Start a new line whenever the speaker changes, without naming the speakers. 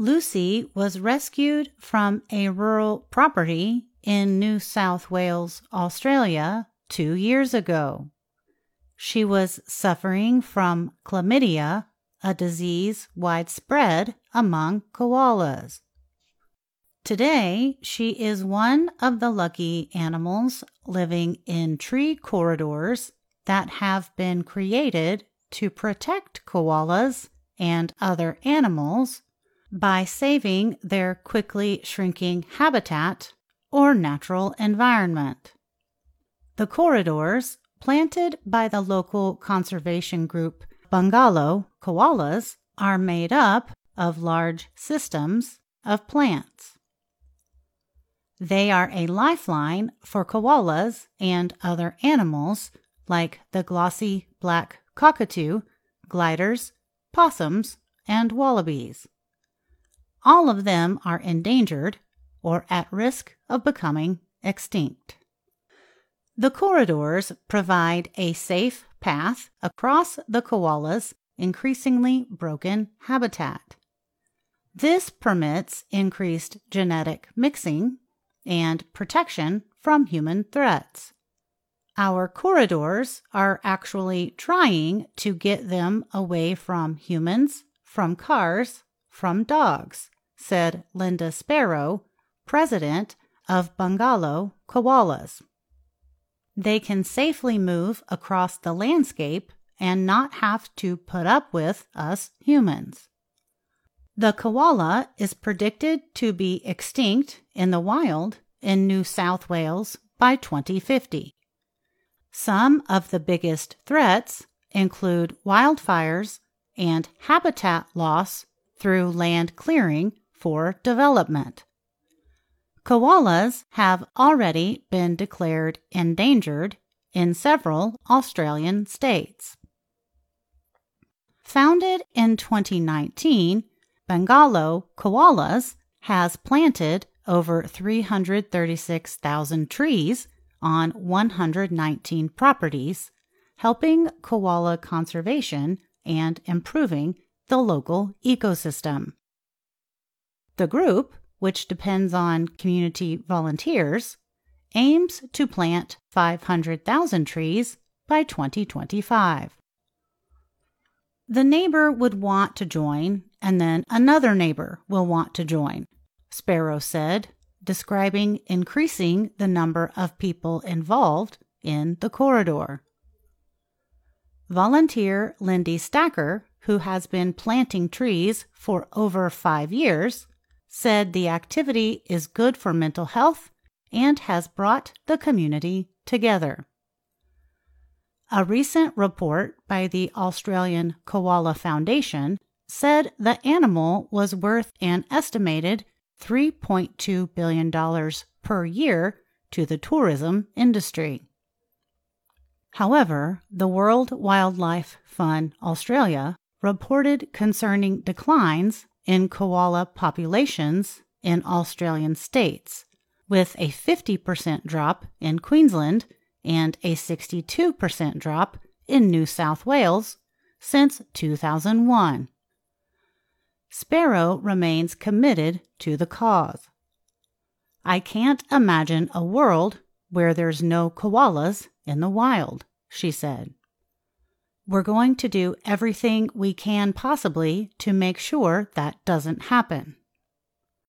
Lucy was rescued from a rural property in New South Wales, Australia, two years ago. She was suffering from chlamydia, a disease widespread among koalas. Today, she is one of the lucky animals living in tree corridors that have been created to protect koalas and other animals by saving their quickly shrinking habitat or natural environment. The corridors, planted by the local conservation group Bangalow Koalas, are made up of large systems of plants. They are a lifeline for koalas and other animals like the glossy black cockatoo, gliders, possums, and wallabies. All of them are endangered or at risk of becoming extinct. The corridors provide a safe path across the koala's increasingly broken habitat. This permits increased genetic mixing and protection from human threats. Our corridors are actually trying to get them away from humans, from cars, from dogs, said Linda Sparrow, president of Bangalow Koalas. They can safely move across the landscape and not have to put up with us humans. The koala is predicted to be extinct in the wild in New South Wales by 2050. Some of the biggest threats include wildfires and habitat loss through land clearing for development. Koalas have already been declared endangered in several Australian states. Founded in 2019, Bangalow Koalas has planted over 336,000 trees on 119 properties, helping koala conservation and improving the local ecosystem. The group, which depends on community volunteers, aims to plant 500,000 trees by 2025. The neighbor would want to join, and then another neighbor will want to join, Sparrow said, describing increasing the number of people involved in the corridor. Volunteer Lindy Stacker who has been planting trees for over five years, said the activity is good for mental health and has brought the community together. A recent report by the Australian Koala Foundation said the animal was worth an estimated $3.2 billion per year to the tourism industry. However, the World Wildlife Fund Australia reported concerning declines in koala populations in Australian states, with a 50% drop in Queensland and a 62% drop in New South Wales since 2001. Sparrow remains committed to the cause. I can't imagine a world where there's no koalas in the wild, she said. We're going to do everything we can possibly to make sure that doesn't happen.